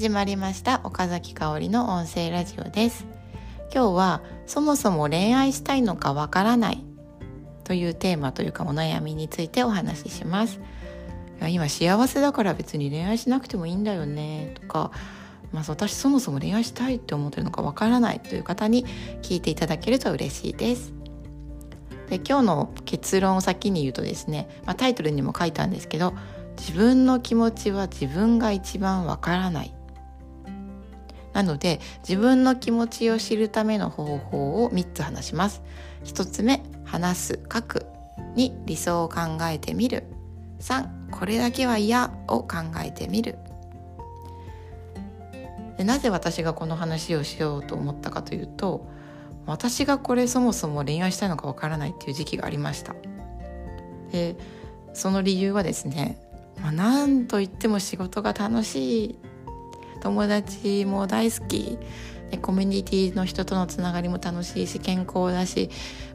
始まりました岡崎香織の音声ラジオです。今日はそもそも恋愛したいのかわからないというテーマというかお悩みについてお話しします。今幸せだから別に恋愛しなくてもいいんだよねとかまあ、私そもそも恋愛したいって思ってるのかわからないという方に聞いていただけると嬉しいです。で今日の結論を先に言うとですね、まあ、タイトルにも書いたんですけど自分の気持ちは自分が一番わからない。なので自分の気持ちを知るための方法を3つ話します。1つ目話す書く2理想を考えてみる。3これだけは嫌を考えてみる。でなぜ私がこの話をしようと思ったかというと私がこれそもそも恋愛したいのかわからないっていう時期がありました。でその理由はですねまあ、なんといっても仕事が楽しい友達も大好き。でコミュニティの人とのつながりも楽しいし健康だし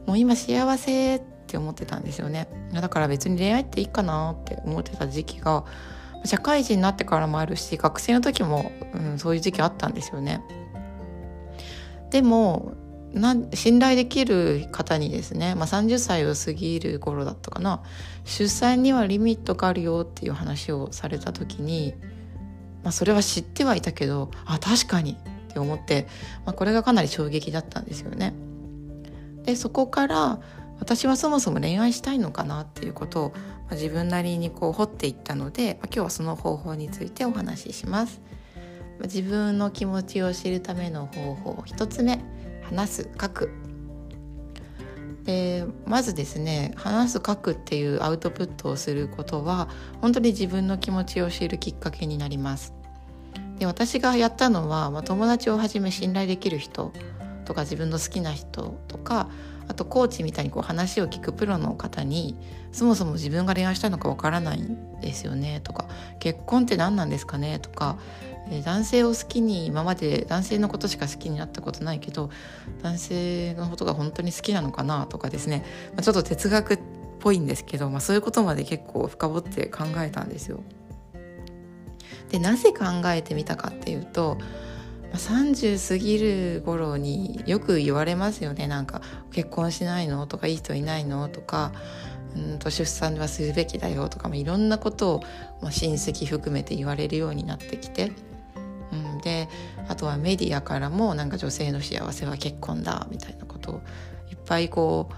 もう今幸せって思ってたんですよね。だから別に恋愛っていいかなって思ってた時期が社会人になってからもあるし学生の時も、うん、そういう時期あったんですよね。でもな信頼できる方にですね、まあ、30歳を過ぎる頃だったかな出産にはリミットがあるよっていう話をされた時に、まあ、それは知ってはいたけどあ確かにって思って、まあ、これがかなり衝撃だったんですよね。でそこから私はそもそも恋愛したいのかなっていうことを、まあ、自分なりにこう掘っていったので、まあ、今日はその方法についてお話しします。ま自分の気持ちを知るための方法一つ目話す書くでまずですね話す書くっていうアウトプットをすることは本当に自分の気持ちを知るきっかけになります。で私がやったのは、まあ、友達をはじめ信頼できる人とか自分の好きな人とかあとコーチみたいにこう話を聞くプロの方にそもそも自分が恋愛したいのかわからないんですよねとか結婚って何なんですかねとか男性を好きに今まで男性のことしか好きになったことないけど男性のことが本当に好きなのかなとかですね、ま、ちょっと哲学っぽいんですけど、まあ、そういうことまで結構深掘って考えたんですよ。でなぜ考えてみたかっていうと、30過ぎる頃によく言われますよねなんか「結婚しないの?」とか「いい人いないの?」とかうんと出産はするべきだよ？とか、まあ、いろんなことを、まあ、親戚含めて言われるようになってきて。うん、であとはメディアからもなんか女性の幸せは結婚だみたいなことをいっぱいこう、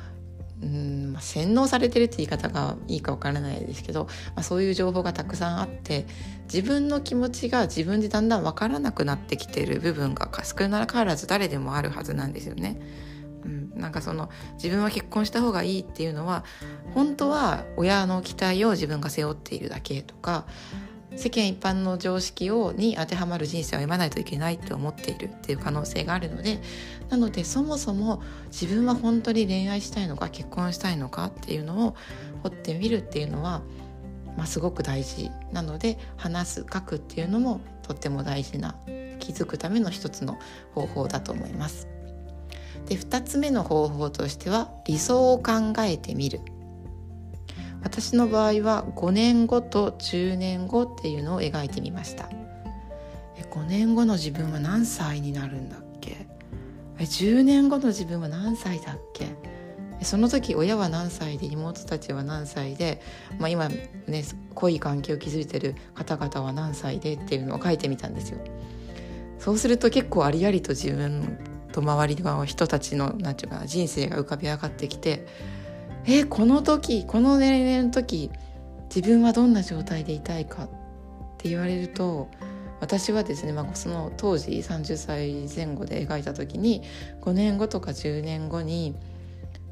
うんまあ、洗脳されてるって言い方がいいか分からないですけど、まあ、そういう情報がたくさんあって自分の気持ちが自分でだんだん分からなくなってきてる部分が少なからず誰でもあるはずなんですよね。うん、なんかその自分は結婚した方がいいっていうのは本当は親の期待を自分が背負っているだけとか世間一般の常識をに当てはまる人生を歩まないといけないって思っているっていう可能性があるのでなのでそもそも自分は本当に恋愛したいのか結婚したいのかっていうのを掘ってみるっていうのは、まあ、すごく大事なので話す書くっていうのもとっても大事な気づくための一つの方法だと思います。で2つ目の方法としては理想を考えてみる私の場合は5年後と10年後っていうのを描いてみました。5年後の自分は何歳になるんだっけ？10年後の自分は何歳だっけ？その時親は何歳で妹たちは何歳で、まあ、今ね濃い関係を築いてる方々は何歳でっていうのを書いてみたんですよ。そうすると結構ありありと自分と周りの人たちのなんていうか人生が浮かび上がってきてえこの時この年齢の時自分はどんな状態でいたいかって言われると私はですね、まあ、その当時30歳前後で描いた時に5年後とか10年後に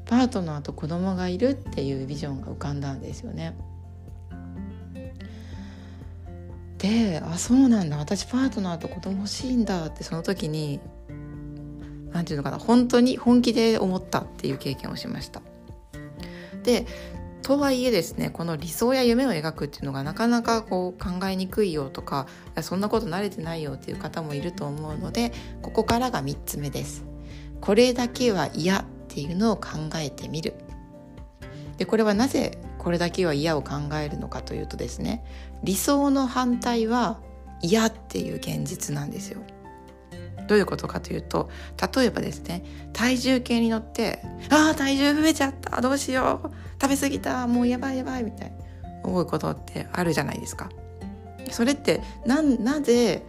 パートナーと子供がいるっていうビジョンが浮かんだんですよね。であそうなんだ私パートナーと子供欲しいんだってその時に何て言うのかな本当に本気で思ったっていう経験をしました。でとはいえですねこの理想や夢を描くっていうのがなかなかこう考えにくいよとかそんなこと慣れてないよっていう方もいると思うのでここからが3つ目です。これだけは嫌っていうのを考えてみる。でこれはなぜこれだけは嫌を考えるのかというとですね理想の反対は嫌っていう現実なんですよ。どういうことかというと例えばですね体重計に乗って「ああ体重増えちゃったどうしよう食べ過ぎたもうやばいやばい」みたいな思うことってあるじゃないですか。それってななぜ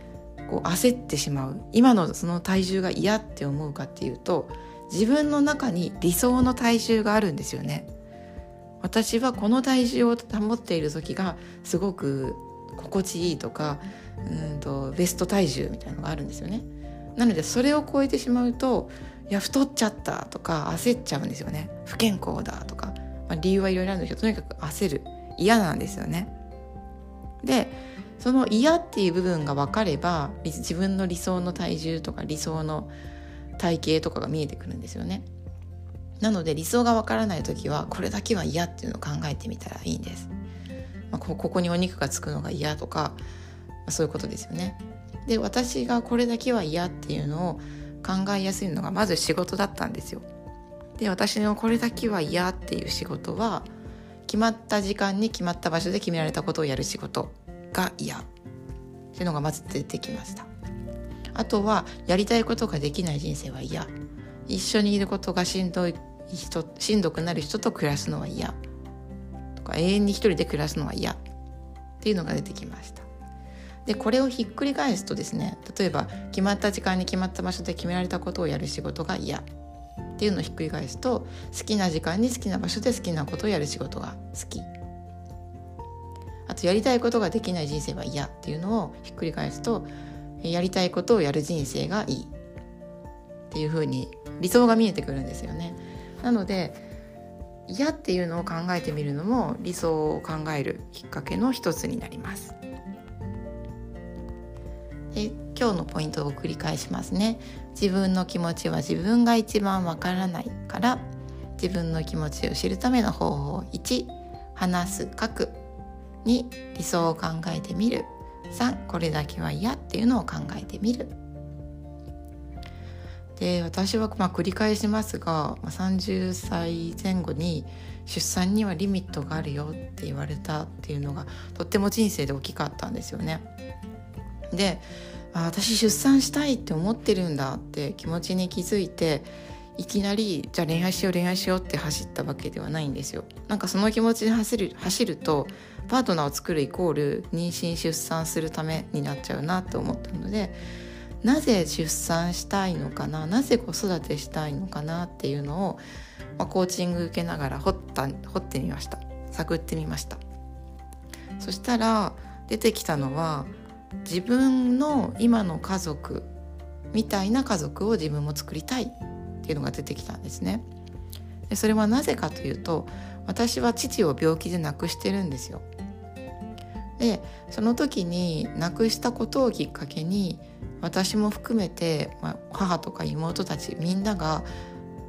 こう焦ってしまう今のその体重が嫌って思うかっていうと自分の中に理想の体重があるんですよね。私はこの体重を保っている時がすごく心地いいとかうんとベスト体重みたいなのがあるんですよね。なのでそれを超えてしまうといや太っちゃったとか焦っちゃうんですよね不健康だとか、まあ、理由はいろいろあるんですけどとにかく焦る嫌なんですよね。でその嫌っていう部分が分かれば自分の理想の体重とか理想の体型とかが見えてくるんですよね。なので理想が分からない時はこれだけは嫌っていうのを考えてみたらいいんです。まあ、ここにお肉がつくのが嫌とか、まあ、そういうことですよね。で私がこれだけは嫌っていうのを考えやすいのがまず仕事だったんですよ。で私のこれだけは嫌っていう仕事は決まった時間に決まった場所で決められたことをやる仕事が嫌。っていうのがまず出てきました。あとはやりたいことができない人生は嫌。一緒にいることがしんどい人しんどくなる人と暮らすのは嫌。とか永遠に一人で暮らすのは嫌。っていうのが出てきました。でこれをひっくり返すとですね例えば決まった時間に決まった場所で決められたことをやる仕事が嫌っていうのをひっくり返すと好きな時間に好きな場所で好きなことをやる仕事が好きあとやりたいことができない人生は嫌っていうのをひっくり返すとやりたいことをやる人生がいいっていうふうに理想が見えてくるんですよね。なので嫌っていうのを考えてみるのも理想を考えるきっかけの一つになります。で今日のポイントを繰り返しますね。自分の気持ちは自分が一番わからないから自分の気持ちを知るための方法1話す書く。2理想を考えてみる。3これだけは嫌っていうのを考えてみる。で私はま繰り返しますが30歳前後に出産にはリミットがあるよって言われたっていうのがとっても人生で大きかったんですよね。で私出産したいって思ってるんだって気持ちに気づいていきなりじゃあ恋愛しよう恋愛しようって走ったわけではないんですよ。なんかその気持ちで走る走るとパートナーを作るイコール妊娠出産するためになっちゃうなと思ったのでなぜ出産したいのかななぜ子育てしたいのかなっていうのを、まあ、コーチング受けながら掘った掘ってみました探ってみましたそしたら出てきたのは自分の今の家族みたいな家族を自分も作りたいっていうのが出てきたんですね。でそれはなぜかというと私は父を病気で亡くしてるんですよ。でその時に亡くしたことをきっかけに私も含めて、まあ、母とか妹たちみんなが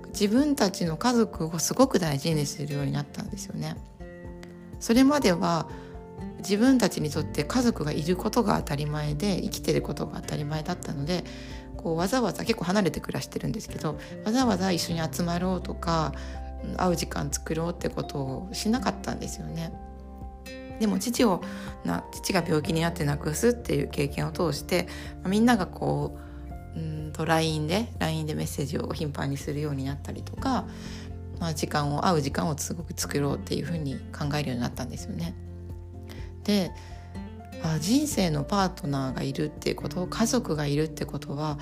自分たちの家族をすごく大事にするようになったんですよね。それまでは自分たちにとって家族がいることが当たり前で生きてることが当たり前だったのでこうわざわざ結構離れて暮らしてるんですけどわざわざ一緒に集まろうとか会う時間作ろうってことをしなかったんですよね。でも父をな父が病気になって亡くすっていう経験を通してみんながこううんと LINE で LINE でメッセージを頻繁にするようになったりとか、まあ、時間を会う時間をすごく作ろうっていうふうに考えるようになったんですよね。であ人生のパートナーがいるっていうこと家族がいるってことは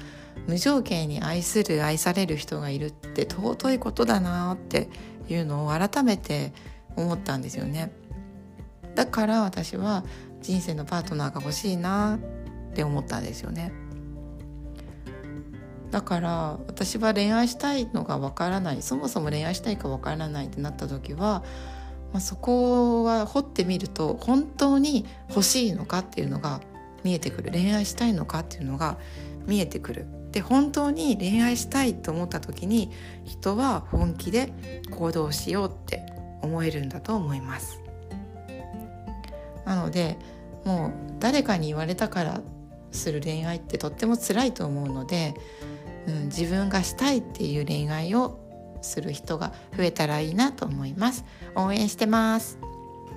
無条件に愛する愛される人がいるって尊いことだなっていうのを改めて思ったんですよね。だから私は人生のパートナーが欲しいなって思ったんですよね。だから私は恋愛したいのがわからないそもそも恋愛したいかわからないってなった時はまあ、そこは掘ってみると本当に欲しいのかっていうのが見えてくる。恋愛したいのかっていうのが見えてくる。で本当に恋愛したいと思った時に人は本気で行動しようって思えるんだと思います。なのでもう誰かに言われたからする恋愛ってとっても辛いと思うので、うん、自分がしたいっていう恋愛をする人が増えたらいいなと思います。応援してます。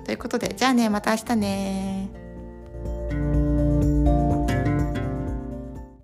ということでじゃあねまた明日ね。